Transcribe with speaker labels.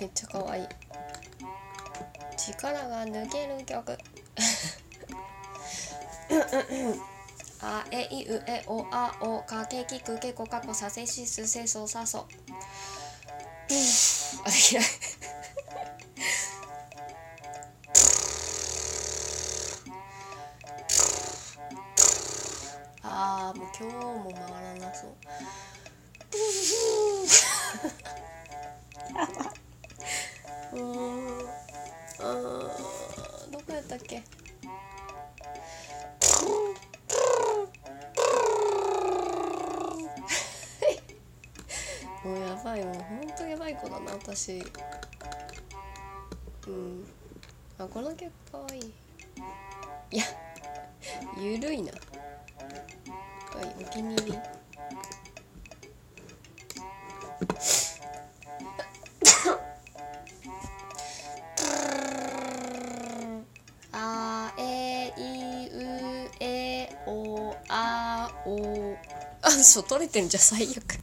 Speaker 1: めっちゃ可愛い。力が抜ける曲。あえいうえおあおかけきくけこかこさせしすせそさそ。あできないあーもう今日も回らなそう。うーんあーどこやったっけ？もうやばいもうほんとやばい子だな私。うん。あこの曲かわいい。いやゆるいな。はいお気に入り。えいうえおあお あそう取れてんじゃん最悪。